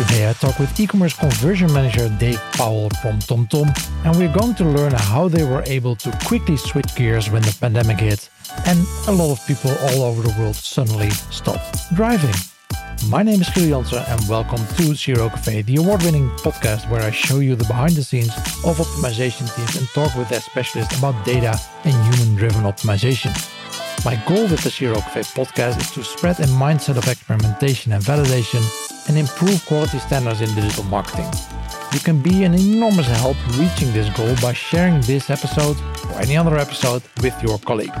Today I talk with e-commerce conversion manager Dave Powell from TomTom and we're going to learn how they were able to quickly switch gears when the pandemic hit and a lot of people all over the world suddenly stopped driving. My name is Giel and welcome to CRO Cafe, the award-winning podcast where I show you the behind the scenes of optimization teams and talk with their specialists about data and human-driven optimization. My goal with the CRO Cafe podcast is to spread a mindset of experimentation and validation and improve quality standards in digital marketing. You can be an enormous help reaching this goal by sharing this episode or any other episode with your colleague.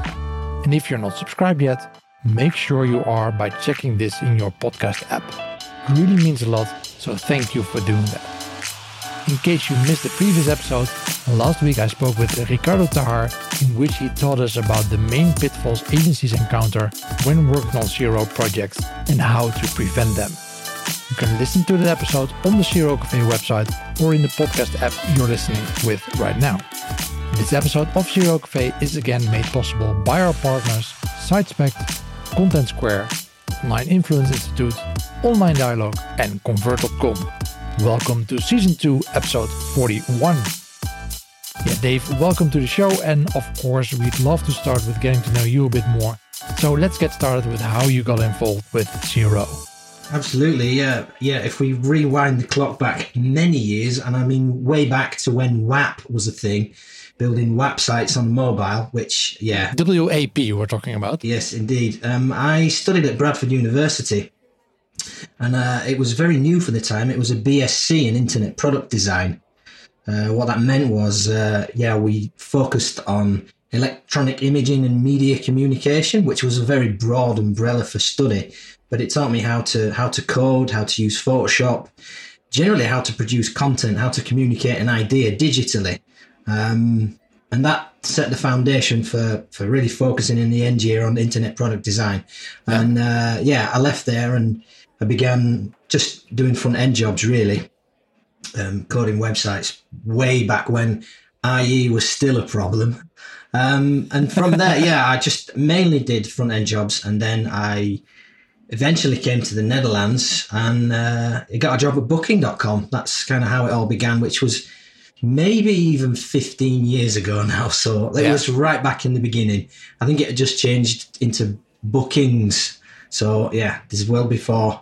And if you're not subscribed yet, make sure you are by checking this in your podcast app. It really means a lot, so thank you for doing that. In case you missed the previous episode, last week I spoke with Ricardo Tahar, in which he taught us about the main pitfalls agencies encounter when working on CRO projects and how to prevent them. You can listen to the episode on the CRO Cafe website or in the podcast app you're listening with right now. This episode of CRO Cafe is again made possible by our partners SiteSpect, Contentsquare, Online Influence Institute, Online Dialogue, and Convert.com. Welcome to Season 2, Episode 41. Yeah, Dave, welcome to the show. And of course, we'd love to start with getting to know you a bit more. So let's get started with how you got involved with CRO. Absolutely, yeah, yeah. If we rewind the clock back many years, and I mean way back to when WAP was a thing, building WAP sites on mobile, which yeah, WAP we're talking about. Yes, indeed. Um, I studied at Bradford University, and uh, it was very new for the time. It was a BSc in Internet Product Design. Uh, what that meant was, uh, yeah, we focused on electronic imaging and media communication, which was a very broad umbrella for study. But it taught me how to how to code, how to use Photoshop, generally how to produce content, how to communicate an idea digitally, um, and that set the foundation for for really focusing in the end year on internet product design. And uh, yeah, I left there and I began just doing front end jobs, really, um, coding websites way back when IE was still a problem. Um, and from there, yeah, I just mainly did front end jobs, and then I eventually came to the Netherlands and uh, got a job at Booking.com. That's kind of how it all began, which was maybe even 15 years ago now. So it yeah. was right back in the beginning. I think it had just changed into bookings. So yeah, this is well before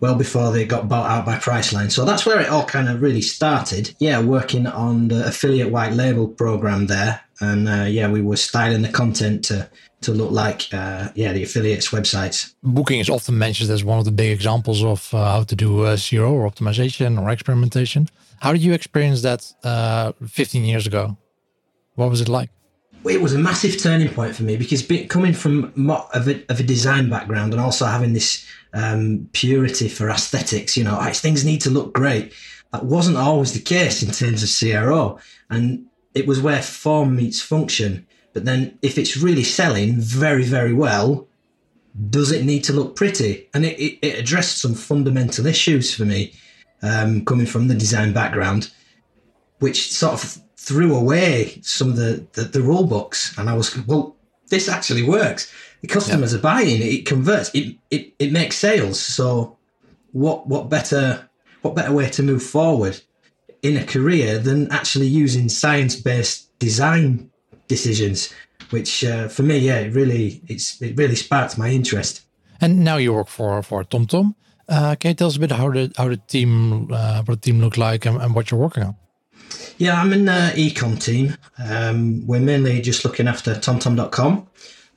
well before they got bought out by Priceline. So that's where it all kind of really started. Yeah, working on the affiliate white label program there, and uh, yeah, we were styling the content to to look like uh, yeah the affiliates websites. Booking is often mentioned as one of the big examples of uh, how to do uh, CRO or optimization or experimentation. How did you experience that uh, 15 years ago? What was it like? it was a massive turning point for me because coming from of a, of a design background and also having this um, purity for aesthetics, you know, things need to look great. That wasn't always the case in terms of CRO, and it was where form meets function. But then, if it's really selling very, very well, does it need to look pretty? And it, it, it addressed some fundamental issues for me, um, coming from the design background, which sort of threw away some of the, the, the rule books. And I was, well, this actually works. The customers yep. are buying it, it converts, it, it, it makes sales. So what, what better, what better way to move forward in a career than actually using science based design decisions, which uh, for me, yeah, it really, it's, it really sparked my interest. And now you work for, for TomTom. Uh, can you tell us a bit how the, how the team, uh, what the team look like and, and what you're working on? Yeah, I'm in the ecom team. Um, we're mainly just looking after TomTom.com.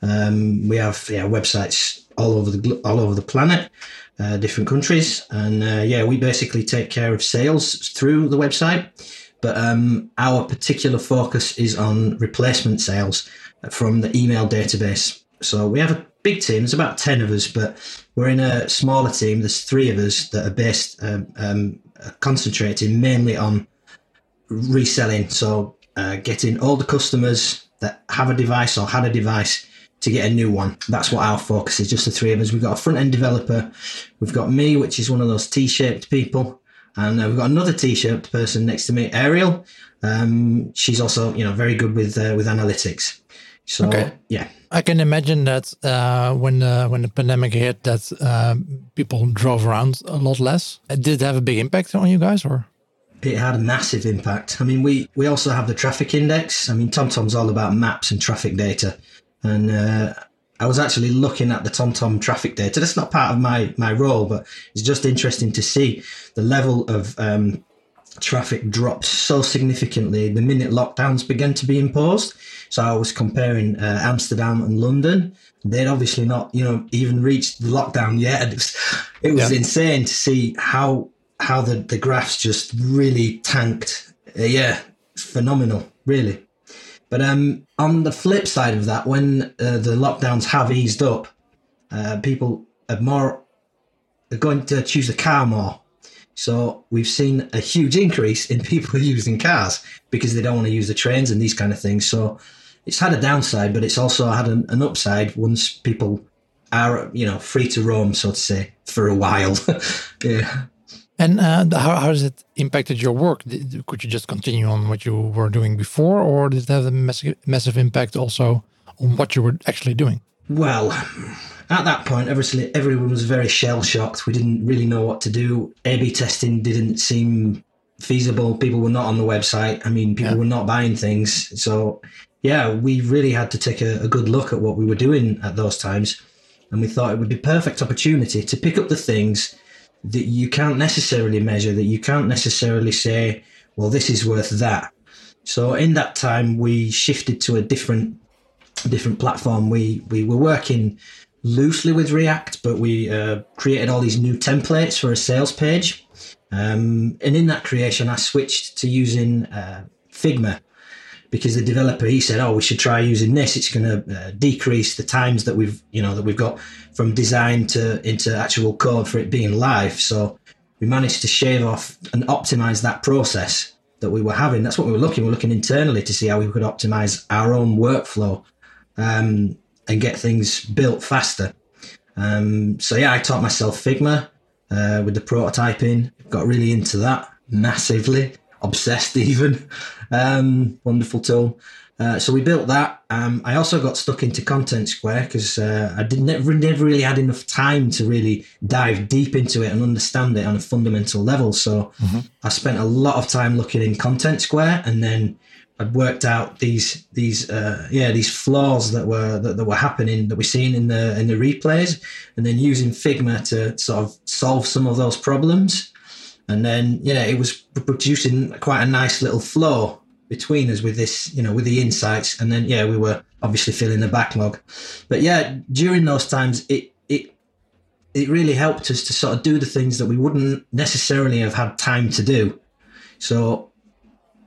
Um, we have yeah websites all over the all over the planet, uh, different countries, and uh, yeah, we basically take care of sales through the website. But um, our particular focus is on replacement sales from the email database. So we have a big team. There's about ten of us, but we're in a smaller team. There's three of us that are based um, um, concentrating mainly on reselling. So uh, getting all the customers that have a device or had a device to get a new one. That's what our focus is, just the three of us. We've got a front end developer. We've got me, which is one of those T shaped people. And uh, we've got another T shaped person next to me, Ariel. Um, she's also, you know, very good with uh, with analytics. So, okay. yeah. I can imagine that uh, when uh, when the pandemic hit, that uh, people drove around a lot less. Did it have a big impact on you guys, or? It had a massive impact. I mean, we we also have the traffic index. I mean, TomTom's all about maps and traffic data, and uh, I was actually looking at the TomTom traffic data. That's not part of my my role, but it's just interesting to see the level of um, traffic dropped so significantly the minute lockdowns began to be imposed. So I was comparing uh, Amsterdam and London. They'd obviously not, you know, even reached the lockdown yet. It was, it was yeah. insane to see how how the, the graphs just really tanked. Uh, yeah, phenomenal, really. But um, on the flip side of that, when uh, the lockdowns have eased up, uh, people are more are going to choose a car more so we've seen a huge increase in people using cars because they don't want to use the trains and these kind of things. So it's had a downside, but it's also had an, an upside once people are, you know, free to roam, so to say, for a while. yeah. And uh, how, how has it impacted your work? Could you just continue on what you were doing before, or did it have a massive, massive impact also on what you were actually doing? Well, at that point, obviously, everyone was very shell shocked. We didn't really know what to do. A B testing didn't seem feasible. People were not on the website. I mean, people yeah. were not buying things. So, yeah, we really had to take a, a good look at what we were doing at those times. And we thought it would be perfect opportunity to pick up the things that you can't necessarily measure, that you can't necessarily say, well, this is worth that. So in that time, we shifted to a different different platform. We we were working loosely with React, but we uh, created all these new templates for a sales page. Um, and in that creation, I switched to using uh, Figma because the developer he said, "Oh, we should try using this. It's going to uh, decrease the times that we've you know that we've got from design to into actual code for it being live." So we managed to shave off and optimize that process that we were having. That's what we were looking. We we're looking internally to see how we could optimize our own workflow. Um, and get things built faster. Um, so yeah, I taught myself Figma uh, with the prototyping. Got really into that massively, obsessed even. Um, wonderful tool. Uh, so we built that. Um, I also got stuck into Contentsquare because uh, I didn't never, never really had enough time to really dive deep into it and understand it on a fundamental level. So mm-hmm. I spent a lot of time looking in Contentsquare and then I'd worked out these these uh, yeah these flaws that were that, that were happening that we're seeing in the in the replays, and then using Figma to sort of solve some of those problems, and then yeah it was producing quite a nice little flow between us with this you know with the insights, and then yeah we were obviously filling the backlog, but yeah during those times it it it really helped us to sort of do the things that we wouldn't necessarily have had time to do. So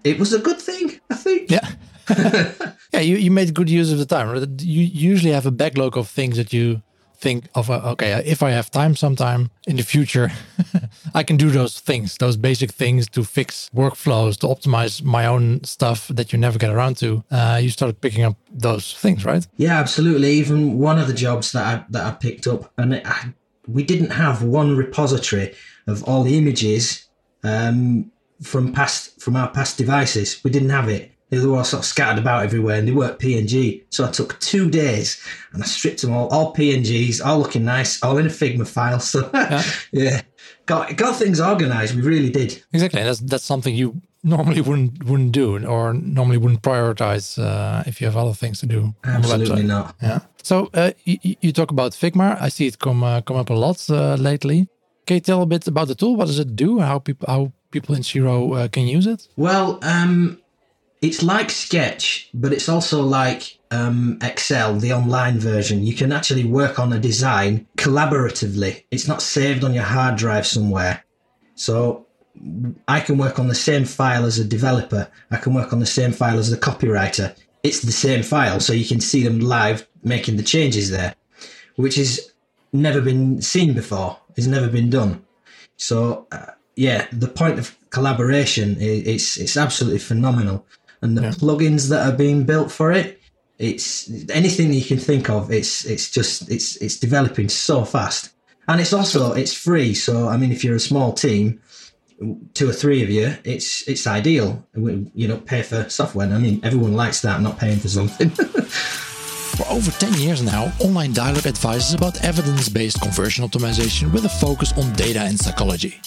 it was a good thing, I think. Yeah. yeah, you, you made good use of the time. You usually have a backlog of things that you think of, uh, okay, if I have time sometime in the future, I can do those things, those basic things to fix workflows, to optimize my own stuff that you never get around to. Uh, you started picking up those things, right? Yeah, absolutely. Even one of the jobs that I, that I picked up, and it, I, we didn't have one repository of all the images um, from past from our past devices. We didn't have it. They were all sort of scattered about everywhere, and they weren't PNG. So I took two days and I stripped them all, all PNGs, all looking nice, all in a Figma file. So yeah, yeah. got got things organised. We really did. Exactly. That's that's something you normally wouldn't wouldn't do, or normally wouldn't prioritize uh, if you have other things to do. Absolutely not. Yeah. So uh, you, you, talk about Figma. I see it come uh, come up a lot uh, lately. Can you tell a bit about the tool? What does it do? How people how people in CRO uh, can use it? Well, um, it's like Sketch, but it's also like um, Excel, the online version. You can actually work on a design collaboratively. It's not saved on your hard drive somewhere. So I can work on the same file as a developer. I can work on the same file as the copywriter. It's the same file, so you can see them live making the changes there, which has never been seen before. It's never been done. So uh, yeah, the point of collaboration it's it's absolutely phenomenal, and the yeah. plugins that are being built for it, it's anything you can think of. It's it's just it's it's developing so fast, and it's also it's free. So I mean, if you're a small team, two or three of you, it's it's ideal. You don't pay for software. I mean, everyone likes that, not paying for something. For over 10 years now, Online Dialogue advises about evidence based conversion optimization with a focus on data and psychology.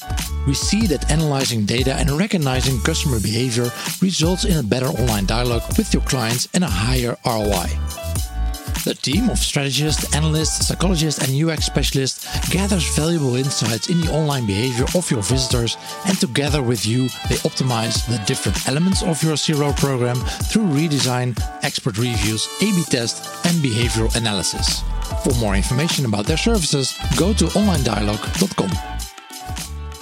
We see that analyzing data and recognizing customer behavior results in a better online dialogue with your clients and a higher ROI. The team of strategists, analysts, psychologists, and UX specialists gathers valuable insights in the online behavior of your visitors, and together with you, they optimize the different elements of your CRO program through redesign, expert reviews, A B test, and behavioral analysis. For more information about their services, go to onlinedialogue.com.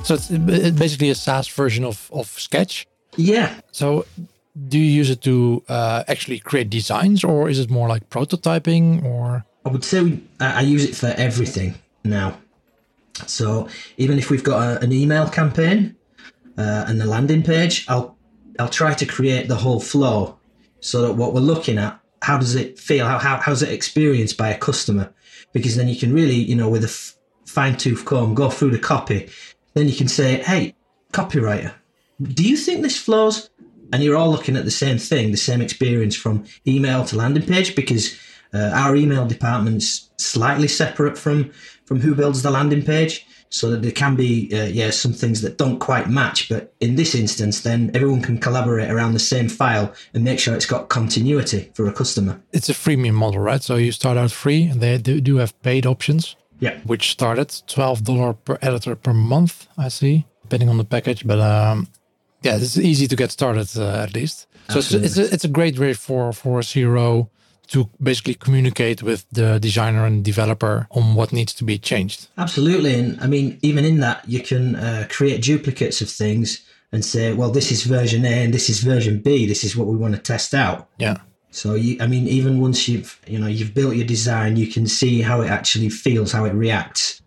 So it's basically a SaaS version of, of Sketch. Yeah. So do you use it to uh, actually create designs or is it more like prototyping or? I would say we, i use it for everything now. So even if we've got a, an email campaign uh, and the landing page i'll i'll try to create the whole flow so that what we're looking at how does it feel? How, how how's it experienced by a customer? Because then you can really you know with a f- fine-tooth comb go through the copy. Then you can say hey copywriter do you think this flows and you're all looking at the same thing, the same experience from email to landing page, because uh, our email department's slightly separate from from who builds the landing page, so that there can be uh, yeah some things that don't quite match. But in this instance, then everyone can collaborate around the same file and make sure it's got continuity for a customer. It's a freemium model, right? So you start out free, and they do have paid options. Yeah, which started twelve dollar per editor per month. I see, depending on the package, but um, yeah, it's easy to get started uh, at least. So it's, it's, a, it's a great way for for a CRO to basically communicate with the designer and developer on what needs to be changed. Absolutely, and I mean, even in that, you can uh, create duplicates of things and say, well, this is version A and this is version B. This is what we want to test out. Yeah. So you, I mean, even once you've you know you've built your design, you can see how it actually feels, how it reacts.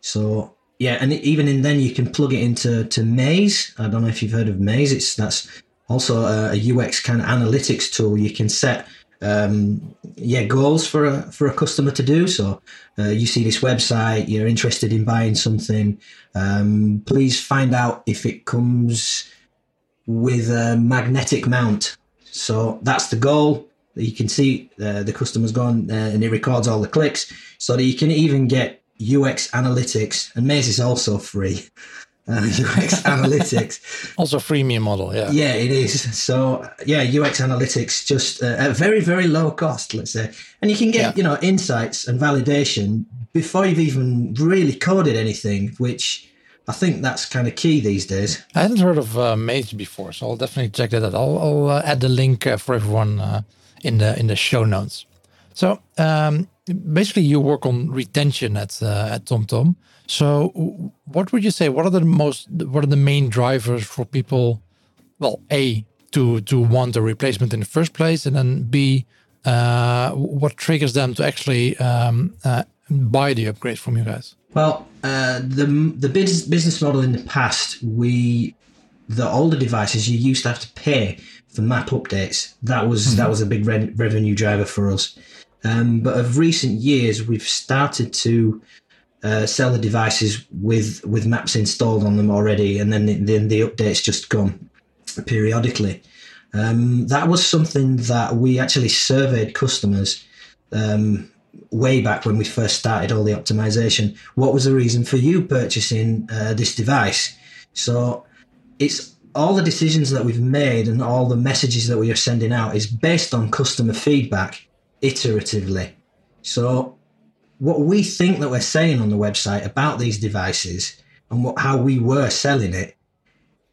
So yeah, and even in then you can plug it into to Maze. I don't know if you've heard of Maze. It's that's also a, a UX kind of analytics tool. You can set um, yeah goals for a for a customer to do. So uh, you see this website, you're interested in buying something. Um, please find out if it comes with a magnetic mount. So that's the goal. You can see uh, the customer's gone uh, and it records all the clicks, so that you can even get UX analytics, and Maze is also free. Uh, UX analytics, also freemium model, yeah. Yeah, it is. So yeah, UX analytics just uh, at very very low cost, let's say, and you can get yeah. you know insights and validation before you've even really coded anything, which I think that's kind of key these days. I hadn't heard of uh, Maze before, so I'll definitely check that out. I'll, I'll uh, add the link uh, for everyone uh, in the in the show notes. So um, basically, you work on retention at uh, at TomTom. So, what would you say? What are the most? What are the main drivers for people? Well, a to to want a replacement in the first place, and then b uh, what triggers them to actually um, uh, buy the upgrade from you guys? Well, uh, the the business business model in the past, we the older devices you used to have to pay for map updates. That was mm -hmm. that was a big re- revenue driver for us. Um, but of recent years, we've started to uh, sell the devices with with maps installed on them already, and then the, then the updates just come periodically. Um, that was something that we actually surveyed customers um, way back when we first started all the optimization. What was the reason for you purchasing uh, this device? So it's all the decisions that we've made and all the messages that we are sending out is based on customer feedback iteratively. So, what we think that we're saying on the website about these devices and what, how we were selling it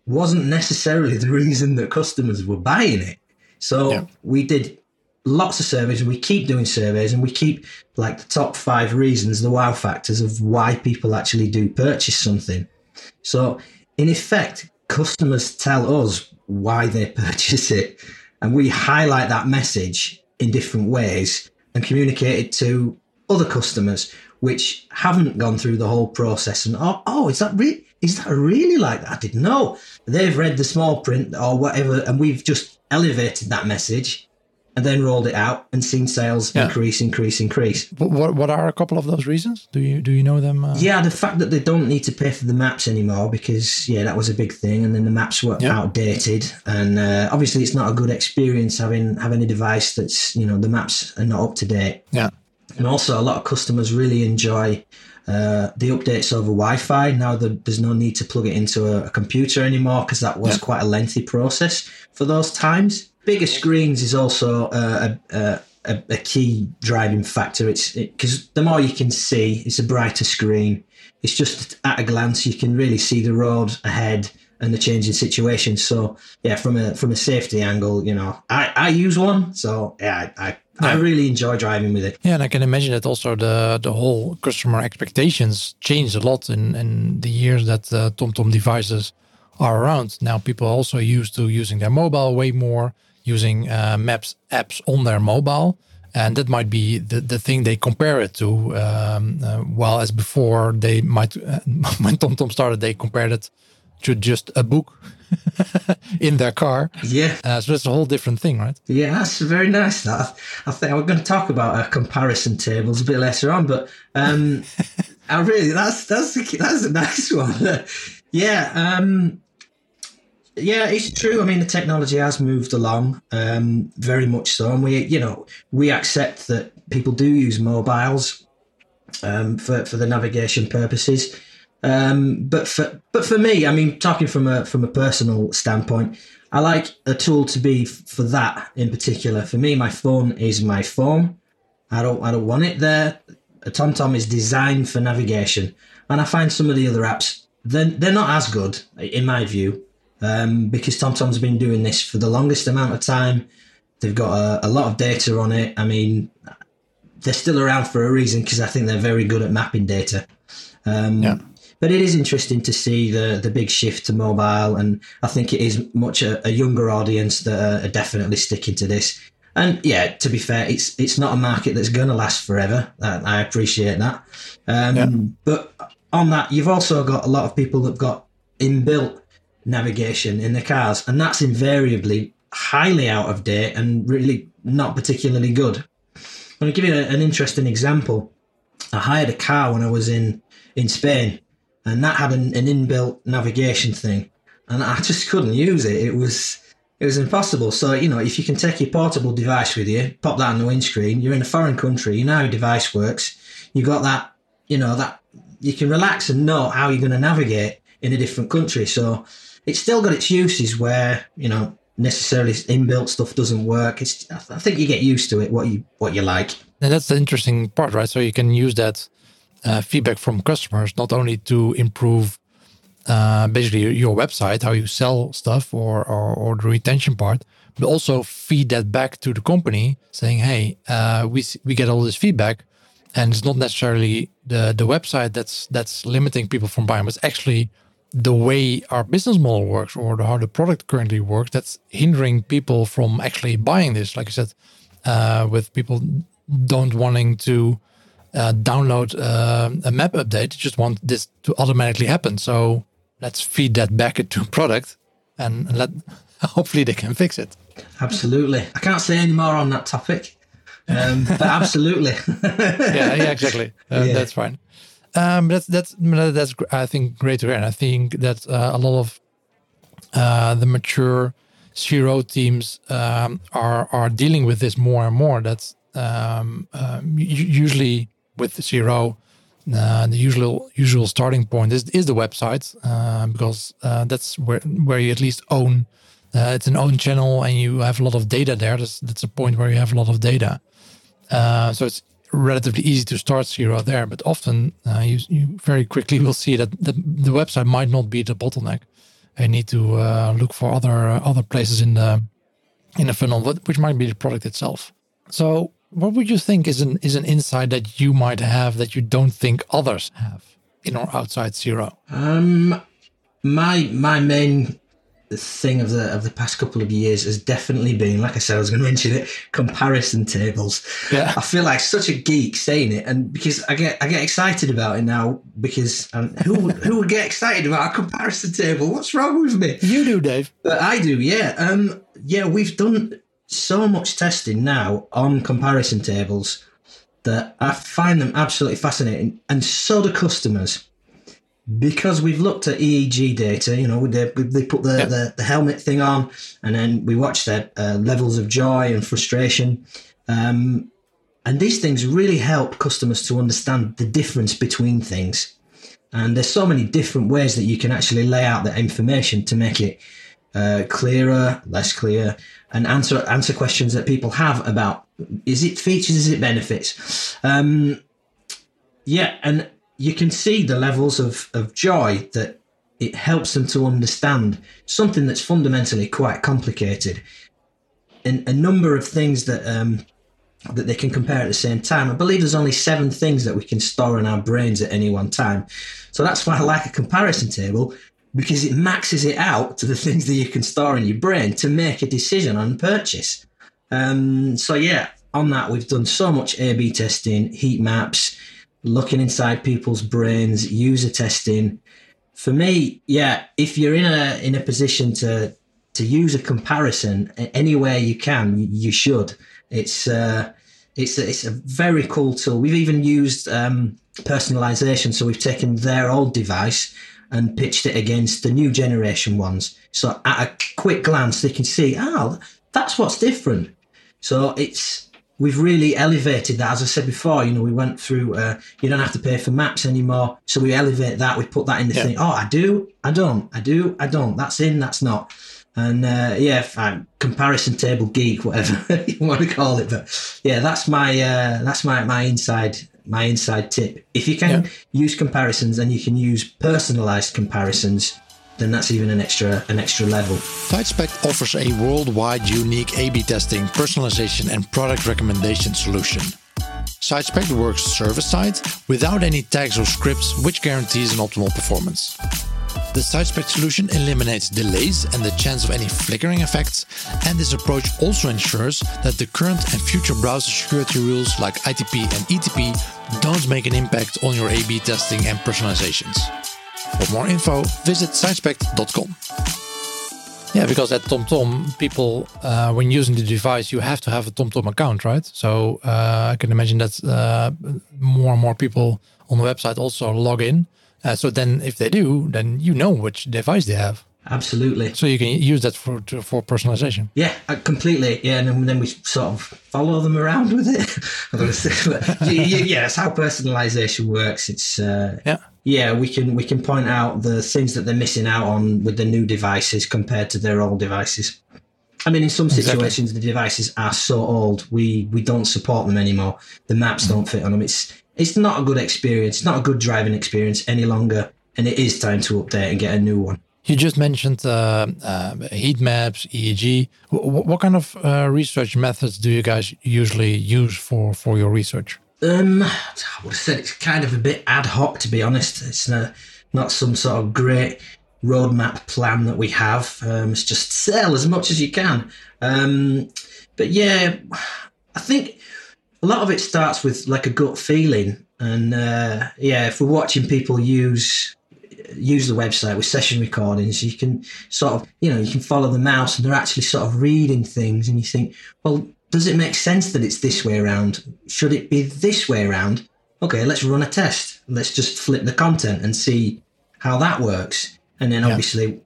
wasn't necessarily the reason that customers were buying it. So, yeah. we did lots of surveys and we keep doing surveys and we keep like the top five reasons, the wow factors of why people actually do purchase something. So, in effect, customers tell us why they purchase it and we highlight that message in different ways and communicate it to other customers which haven't gone through the whole process and oh, oh is that really is that really like that? I didn't know. They've read the small print or whatever, and we've just elevated that message and then rolled it out and seen sales Yeah. increase, increase, increase. What, what what are a couple of those reasons? Do you do you know them? Uh, Yeah, the fact that they don't need to pay for the maps anymore because yeah, that was a big thing, and then the maps were Yeah. outdated, and uh, obviously it's not a good experience having having a device that's you know the maps are not up to date, yeah, and also a lot of customers really enjoy. Uh, the updates over Wi-Fi now that there's no need to plug it into a, a computer anymore because that was Yeah. quite a lengthy process for those times. Bigger screens is also uh, a, a, a, a key driving factor. It's because the more you can see, it's a brighter screen. It's just at a glance you can really see the road ahead and the changing situation. So yeah, from a from a safety angle, you know, I, I use one, so yeah, I, I I really enjoy driving with it. yeah. And I can imagine that also the the whole customer expectations changed a lot in in the years that uh, TomTom devices are around. Now people are also used to using their mobile way more, using uh, maps apps on their mobile. And that might be the, the thing they compare it to. Um, uh, while as before, they might, uh, when TomTom started, they compared it to just a book in their car. Yeah. Uh, so that's a whole different thing, right? Yeah, that's very nice. That I think we're going to talk about uh, comparison tables a bit later on, but um, I really that's that's a, that's a nice one. yeah, um, yeah, it's true. I mean, the technology has moved along um, very much so, and we you know we accept that people do use mobiles um, for for the navigation purposes. Um, but for but for me, I mean, talking from a from a personal standpoint, I like a tool to be for that in particular. For me, my phone is my phone. I don't I don't want it there. A TomTom is designed for navigation, and I find some of the other apps they're, they're not as good in my view um, because TomTom's been doing this for the longest amount of time. They've got a, a lot of data on it. I mean, they're still around for a reason because I think they're very good at mapping data. Um, Yeah. But it is interesting to see the the big shift to mobile, and I think it is much a, a younger audience that are, definitely sticking to this. And yeah, to be fair, it's it's not a market that's going to last forever. I, I appreciate that. Um, Yeah. But on that, you've also got a lot of people that've got inbuilt navigation in the cars, and that's invariably highly out of date and really not particularly good. I'm going to give you a- an interesting example. I hired a car when I was in in Spain, and that had an, an inbuilt navigation thing, and I just couldn't use it. It was it was impossible. So you know, if you can take your portable device with you, pop that on the windscreen, you're in a foreign country, you know how your device works. you've got that, you know that you can relax and know how you're going to navigate in a different country. So it's still got its uses where you know necessarily inbuilt stuff doesn't work. It's I think you get used to it. What you what you like. And that's the interesting part, right? So you can use that uh, feedback from customers not only to improve uh, basically your website, how you sell stuff, or, or or the retention part, but also feed that back to the company, saying, "Hey, uh, we we get all this feedback, and it's not necessarily the the website that's that's limiting people from buying, but it's actually the way our business model works or how the product currently works that's hindering people from actually buying this. Like I said, uh, with people don't wanting to uh, download uh, a map update, they just want this to automatically happen. So let's feed that back into product and let hopefully they can fix it. Absolutely. I can't say any more on that topic. Um, but absolutely. yeah, yeah, exactly. Uh, Yeah. That's fine. Um, that's that's that's I think great to hear. And I think that uh, a lot of uh, the mature CRO teams um, are are dealing with this more and more. That's um, um, u- usually with CRO, uh, the usual usual starting point is is the website uh, because uh, that's where where you at least own. Uh, it's an own channel and you have a lot of data there. That's that's a point where you have a lot of data. Uh, so it's relatively easy to start CRO there, but often uh, you, you very quickly will see that the, the website might not be the bottleneck. You need to uh, look for other uh, other places in the in the funnel, which might be the product itself. So, what would you think is an is an insight that you might have that you don't think others have in or outside CRO? Um, my my main thing of the of the past couple of years has definitely been, like I said, I was going to mention it, comparison tables. Yeah. I feel like such a geek saying it, and because I get I get excited about it now. Because um, who would- who would get excited about a comparison table? What's wrong with me? You do, Dave. But I do, yeah. Um, yeah, we've done so much testing now on comparison tables that I find them absolutely fascinating, and so do customers. Because we've looked at EEG data, you know, they, they put the, the, the, helmet thing on, and then we watch their uh, levels of joy and frustration. Um, and these things really help customers to understand the difference between things. And there's so many different ways that you can actually lay out that information to make it uh, clearer, less clear, and answer answer questions that people have about is it features, is it benefits. Um, yeah, and you can see the levels of, of joy that it helps them to understand something that's fundamentally quite complicated. And a number of things that um, that they can compare at the same time. I believe there's only seven things that we can store in our brains at any one time. So that's why I like a comparison table because it maxes it out to the things that you can store in your brain to make a decision on purchase. Um, so yeah, on that we've done so much A/B testing, heat maps, looking inside people's brains, user testing. For me, yeah, if you're in a in a position to to use a comparison anywhere you can, you should. It's uh, it's a, it's a very cool tool. We've even used um, personalization, so we've taken their old device and pitched it against the new generation ones. So at a quick glance, they can see, oh, that's what's different. So it's we've really elevated that. As I said before, you know, we went through. Uh, you don't have to pay for maps anymore, so we elevate that. We put that in the yeah. thing. Oh, I do, I don't, I do, I don't. That's in, that's not. And uh, yeah, fine. comparison table geek, whatever you want to call it. But yeah, that's my uh, that's my my inside my inside tip. If you can yeah. use comparisons and you can use personalized comparisons, then that's even an extra an extra level. SiteSpect offers a worldwide unique A/B testing, personalization, and product recommendation solution. SiteSpect works server-side without any tags or scripts, which guarantees an optimal performance. The SiteSpect solution eliminates delays and the chance of any flickering effects, and this approach also ensures that the current and future browser security rules like ITP and ETP don't make an impact on your A-B testing and personalizations. For more info, visit sitespect.com. Yeah, because at TomTom, people, uh, when using the device, you have to have a TomTom account, right? So uh, I can imagine that uh, more and more people on the website also log in. Uh, so then, if they do, then you know which device they have. Absolutely. So you can use that for for personalization. Yeah, uh, completely. Yeah, and then we sort of follow them around with it. yeah, that's how personalization works. It's uh, yeah, yeah. We can we can point out the things that they're missing out on with the new devices compared to their old devices. I mean, in some situations, exactly. the devices are so old we we don't support them anymore. The maps mm-hmm. don't fit on them. It's it's not a good experience. It's not a good driving experience any longer, and it is time to update and get a new one. You just mentioned uh, uh, heat maps, EEG. W what kind of uh, research methods do you guys usually use for for your research? Um, I would have said it's kind of a bit ad hoc, to be honest. It's not, some sort of great roadmap plan that we have. Um, it's just sell as much as you can. Um, but yeah, I think a lot of it starts with like a gut feeling, and uh, yeah, if we're watching people use use the website with session recordings, you can sort of you know you can follow the mouse, and they're actually sort of reading things, and you think, well, does it make sense that it's this way around? Should it be this way around? Okay, let's run a test. Let's just flip the content and see how that works. And then obviously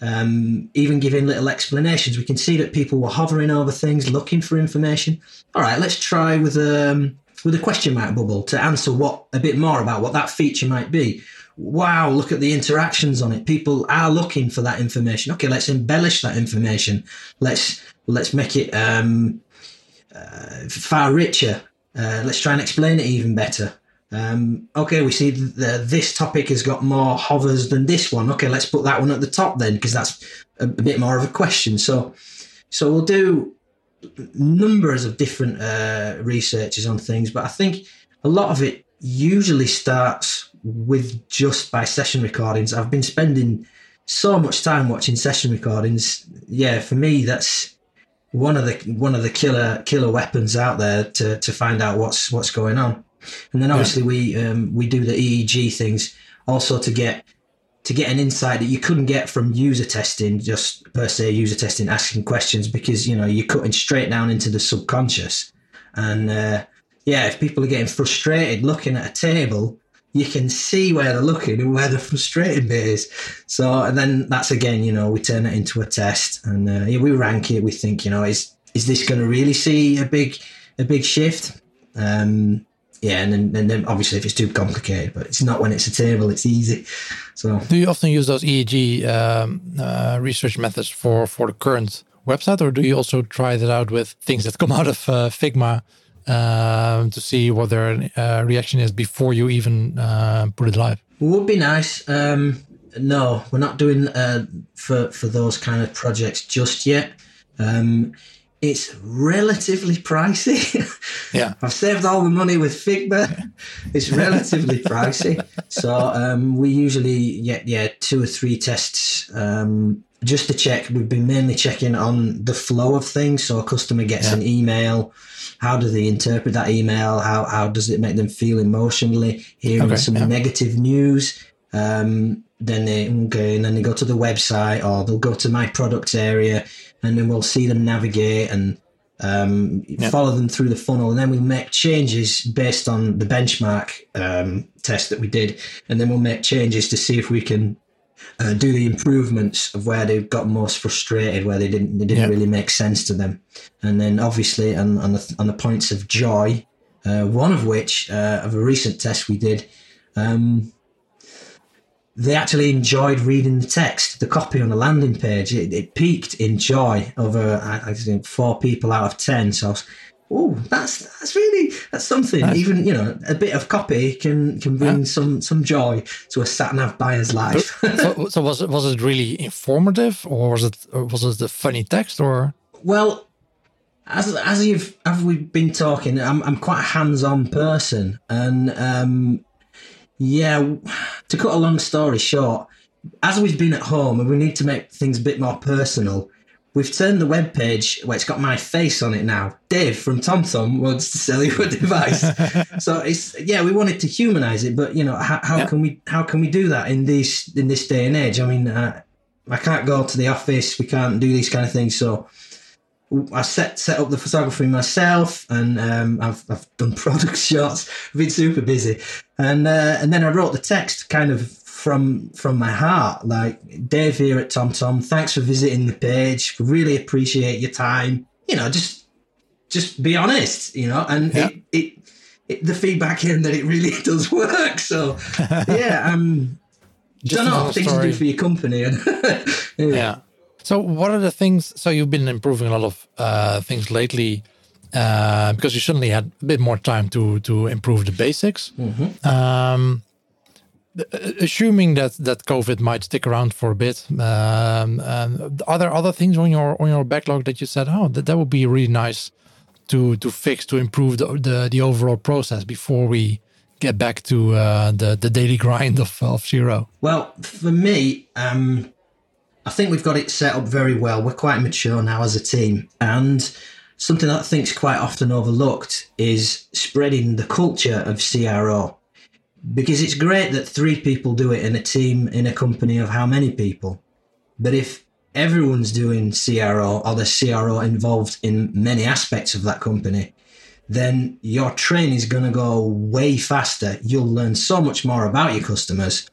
um, even giving little explanations. We can see that people were hovering over things, looking for information. All right, let's try with um, with a question mark bubble to answer what a bit more about what that feature might be. Wow, look at the interactions on it. People are looking for that information. Okay, let's embellish that information. Let's let's make it um, uh, far richer. Uh, let's try and explain it even better. Um, okay, we see the, this topic has got more hovers than this one. Okay, let's put that one at the top then, because that's a, a, bit more of a question. So, so we'll do numbers of different uh, researches on things, but I think a lot of it usually starts with just by session recordings. I've been spending so much time watching session recordings. Yeah, for me, that's one of the one of the killer killer weapons out there to to find out what's what's going on. And then obviously yeah. we um, we do the EEG things also to get to get an insight that you couldn't get from user testing, just per se user testing, asking questions because you know you're cutting straight down into the subconscious, and uh, yeah, if people are getting frustrated looking at a table, you can see where they're looking and where the frustrating bit is. So, and then that's again, you know, we turn it into a test and uh, yeah, we rank it. We think, you know, is is this going to really see a big a big shift? Um, yeah, and then, and then obviously if it's too complicated, but it's not when it's a table; it's easy. So, do you often use those EEG um, uh, research methods for for the current website, or do you also try that out with things that come out of uh, Figma um, to see what their uh, reaction is before you even uh, put it live? Would be nice. Um, no, we're not doing uh, for for those kind of projects just yet. Um, it's relatively pricey. Yeah, I've saved all the money with Figma. It's relatively pricey, so um, we usually get yeah two or three tests um, just to check. We've been mainly checking on the flow of things. So a customer gets yeah. an email. How do they interpret that email? How how does it make them feel emotionally? Hearing okay, some yeah. negative news. Um, then they okay, and then they go to the website or they'll go to my products area and then we'll see them navigate and um, yep. follow them through the funnel, and then we make changes based on the benchmark um, test that we did, and then we'll make changes to see if we can uh, do the improvements of where they got most frustrated, where they didn't they didn't really make sense to them, and then obviously on on the on the points of joy, uh, one of which uh, of a recent test we did. Um, they actually enjoyed reading the text, the copy on the landing page. It, it peaked in joy over, I, I think, four people out of ten. So, oh, that's that's really that's something. Nice. Even you know, a bit of copy can can bring yeah. some some joy to a sat nav buyer's life. so, so, was it was it really informative, or was it or was it the funny text, or? Well, as as you've have we've been talking, I'm I'm quite a hands on person, and um, yeah, to cut a long story short, as we've been at home and we need to make things a bit more personal, we've turned the web page where it's got my face on it now. Dave from TomTom wants to sell you a device, so it's yeah, we wanted to humanize it, but you know how, how can we how can we do that in this in this day and age? I mean, uh, I can't go to the office, we can't do these kind of things, so I set set up the photography myself, and um, I've I've done product shots. I've been super busy, and uh, and then I wrote the text kind of from from my heart, like Dave here at TomTom. Thanks for visiting the page. Really appreciate your time. You know, just just be honest. You know, and yeah. it, it, it the feedback came that it really does work. So yeah, um, don't know things to do for your company. yeah. yeah. So, what are the things? So, you've been improving a lot of uh, things lately uh, because you suddenly had a bit more time to to improve the basics. Mm-hmm. Um, assuming that that COVID might stick around for a bit, um, are there other things on your on your backlog that you said, oh, that, that would be really nice to to fix to improve the the, the overall process before we get back to uh, the the daily grind of of CRO? Well, for me, um, I think we've got it set up very well. We're quite mature now as a team. And something that I think is quite often overlooked is spreading the culture of CRO. Because it's great that three people do it in a team in a company of how many people. But if everyone's doing CRO or the CRO involved in many aspects of that company, then your train is going to go way faster. You'll learn so much more about your customers.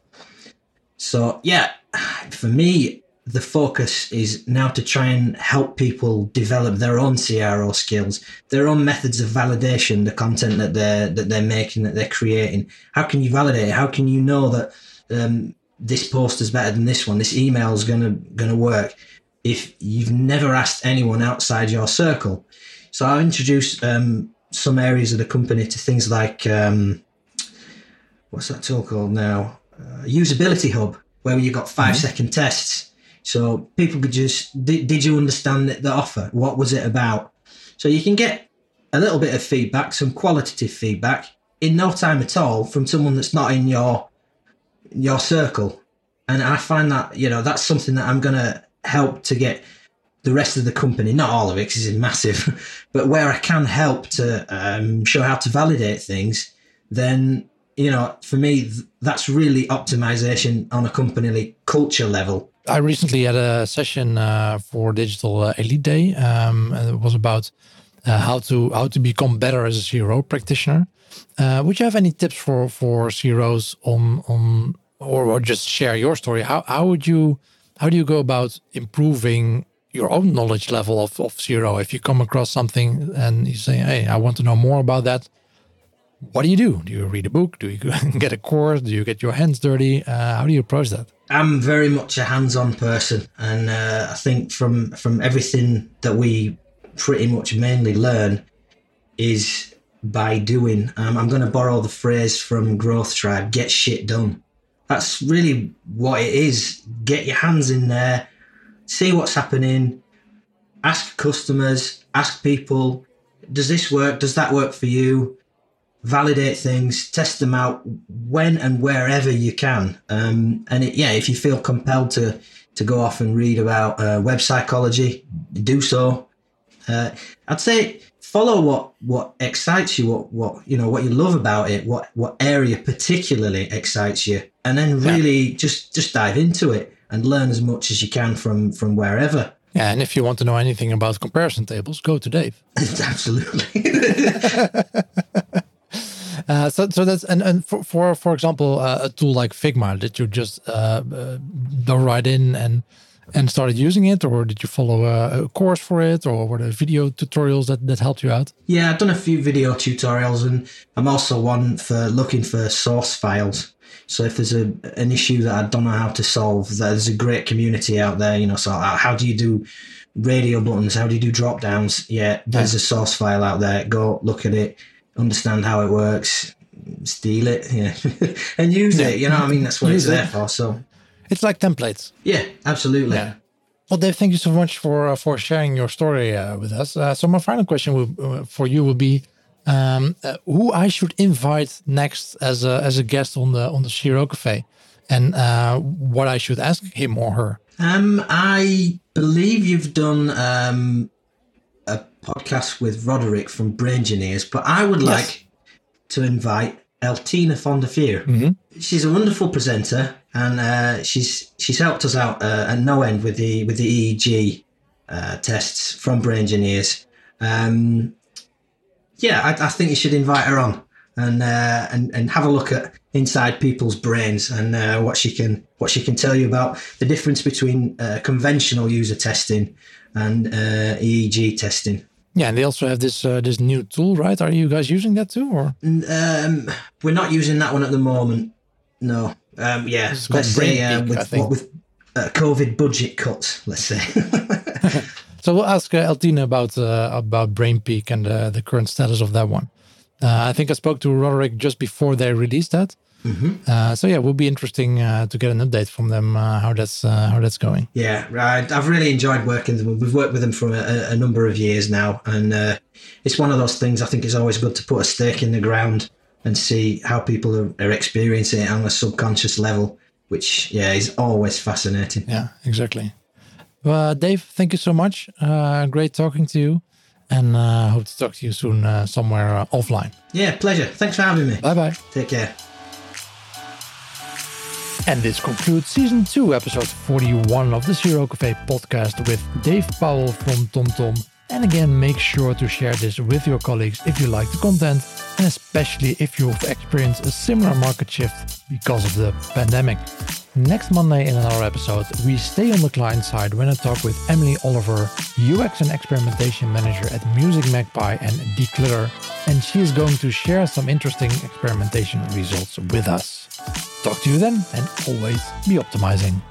So, yeah, for me, the focus is now to try and help people develop their own CRO skills, their own methods of validation, the content that they're that they're making, that they're creating. How can you validate it? How can you know that um, this post is better than this one? This email is gonna gonna work if you've never asked anyone outside your circle. So I'll introduce um, some areas of the company to things like um, what's that tool called now? Uh, usability hub, where you've got 5 mm-hmm. second tests so people could just, did, did you understand the offer? What was it about? So you can get a little bit of feedback, some qualitative feedback in no time at all from someone that's not in your your circle. And I find that, you know, that's something that I'm going to help to get the rest of the company, not all of it because it's massive, but where I can help to um, show how to validate things, then you know, for me, th- that's really optimization on a company culture level. I recently had a session uh, for Digital uh, Elite Day. Um, and it was about uh, how to how to become better as a CRO practitioner. Uh, would you have any tips for for CROs on on or, or just share your story? How how would you how do you go about improving your own knowledge level of, of CRO? If you come across something and you say, "Hey, I want to know more about that," what do you do? Do you read a book? Do you get a course? Do you get your hands dirty? Uh, how do you approach that? I'm very much a hands-on person, and uh, I think from from everything that we pretty much mainly learn is by doing. Um, I'm going to borrow the phrase from Growth Tribe: "Get shit done." That's really what it is. Get your hands in there, see what's happening, ask customers, ask people, "Does this work? Does that work for you?" Validate things, test them out when and wherever you can. Um, and it, yeah, if you feel compelled to to go off and read about uh, web psychology, do so. Uh, I'd say follow what what excites you, what what you know, what you love about it, what what area particularly excites you, and then really yeah. just just dive into it and learn as much as you can from from wherever. Yeah, and if you want to know anything about comparison tables, go to Dave. Absolutely. Uh, so, so that's and, and for for, for example, uh, a tool like Figma, did you just uh, uh, go right in and and started using it, or did you follow a, a, course for it, or were there video tutorials that that helped you out? Yeah, I've done a few video tutorials, and I'm also one for looking for source files. So if there's a an issue that I don't know how to solve, there's a great community out there. You know, so uh, how do you do radio buttons? How do you do drop downs? Yeah, there's yeah. a source file out there. Go look at it understand how it works, steal it, yeah, and use yeah. it. You know, I mean, that's what use it's it. there for. So it's like templates. Yeah, absolutely. Yeah. Well, Dave, thank you so much for uh, for sharing your story uh, with us. Uh, so my final question will, uh, for you will be. Um, uh, who I should invite next as a as a guest on the on the CRO Cafe, and uh, what I should ask him or her. Um, I believe you've done um, podcast with Roderick from Braingineers, but I would yes. like to invite Eltina Fondafier. Mm-hmm. She's a wonderful presenter, and uh, she's she's helped us out uh, at no end with the with the EEG uh, tests from Braingineers. Um, yeah, I, I, think you should invite her on and uh, and and have a look at inside people's brains and uh, what she can what she can tell you about the difference between uh, conventional user testing and EEG testing. Yeah, and they also have this uh, this new tool, right? Are you guys using that too, or um, we're not using that one at the moment? No. Um, yeah, let's say uh, with, what, with uh, COVID budget cuts. Let's say. so we'll ask uh, Eltina about uh, about BrainPeak and uh, the current status of that one. Uh, I think I spoke to Roderick just before they released that. Mm-hmm. Uh, so yeah, it will be interesting uh, to get an update from them uh, how that's uh, how that's going. Yeah, right. I've really enjoyed working with them. We've worked with them for a, a number of years now, and uh, it's one of those things. I think it's always good to put a stake in the ground and see how people are, are experiencing it on a subconscious level, which yeah is always fascinating. Yeah, exactly. Well, Dave, thank you so much. Uh, great talking to you, and hope to talk to you soon somewhere offline. Yeah, pleasure. Thanks for having me. Bye bye. Take care. And this concludes season 2, episode 41 of the CRO Cafe podcast with Dave Powell from TomTom. And again, make sure to share this with your colleagues if you like the content, and especially if you've experienced a similar market shift because of the pandemic. Next Monday in another episode, we stay on the client side when I talk with Emily Oliver, UX and experimentation manager at Music Magpie and Decluttr, and she is going to share some interesting experimentation results with us. Talk to you then, and always be optimizing.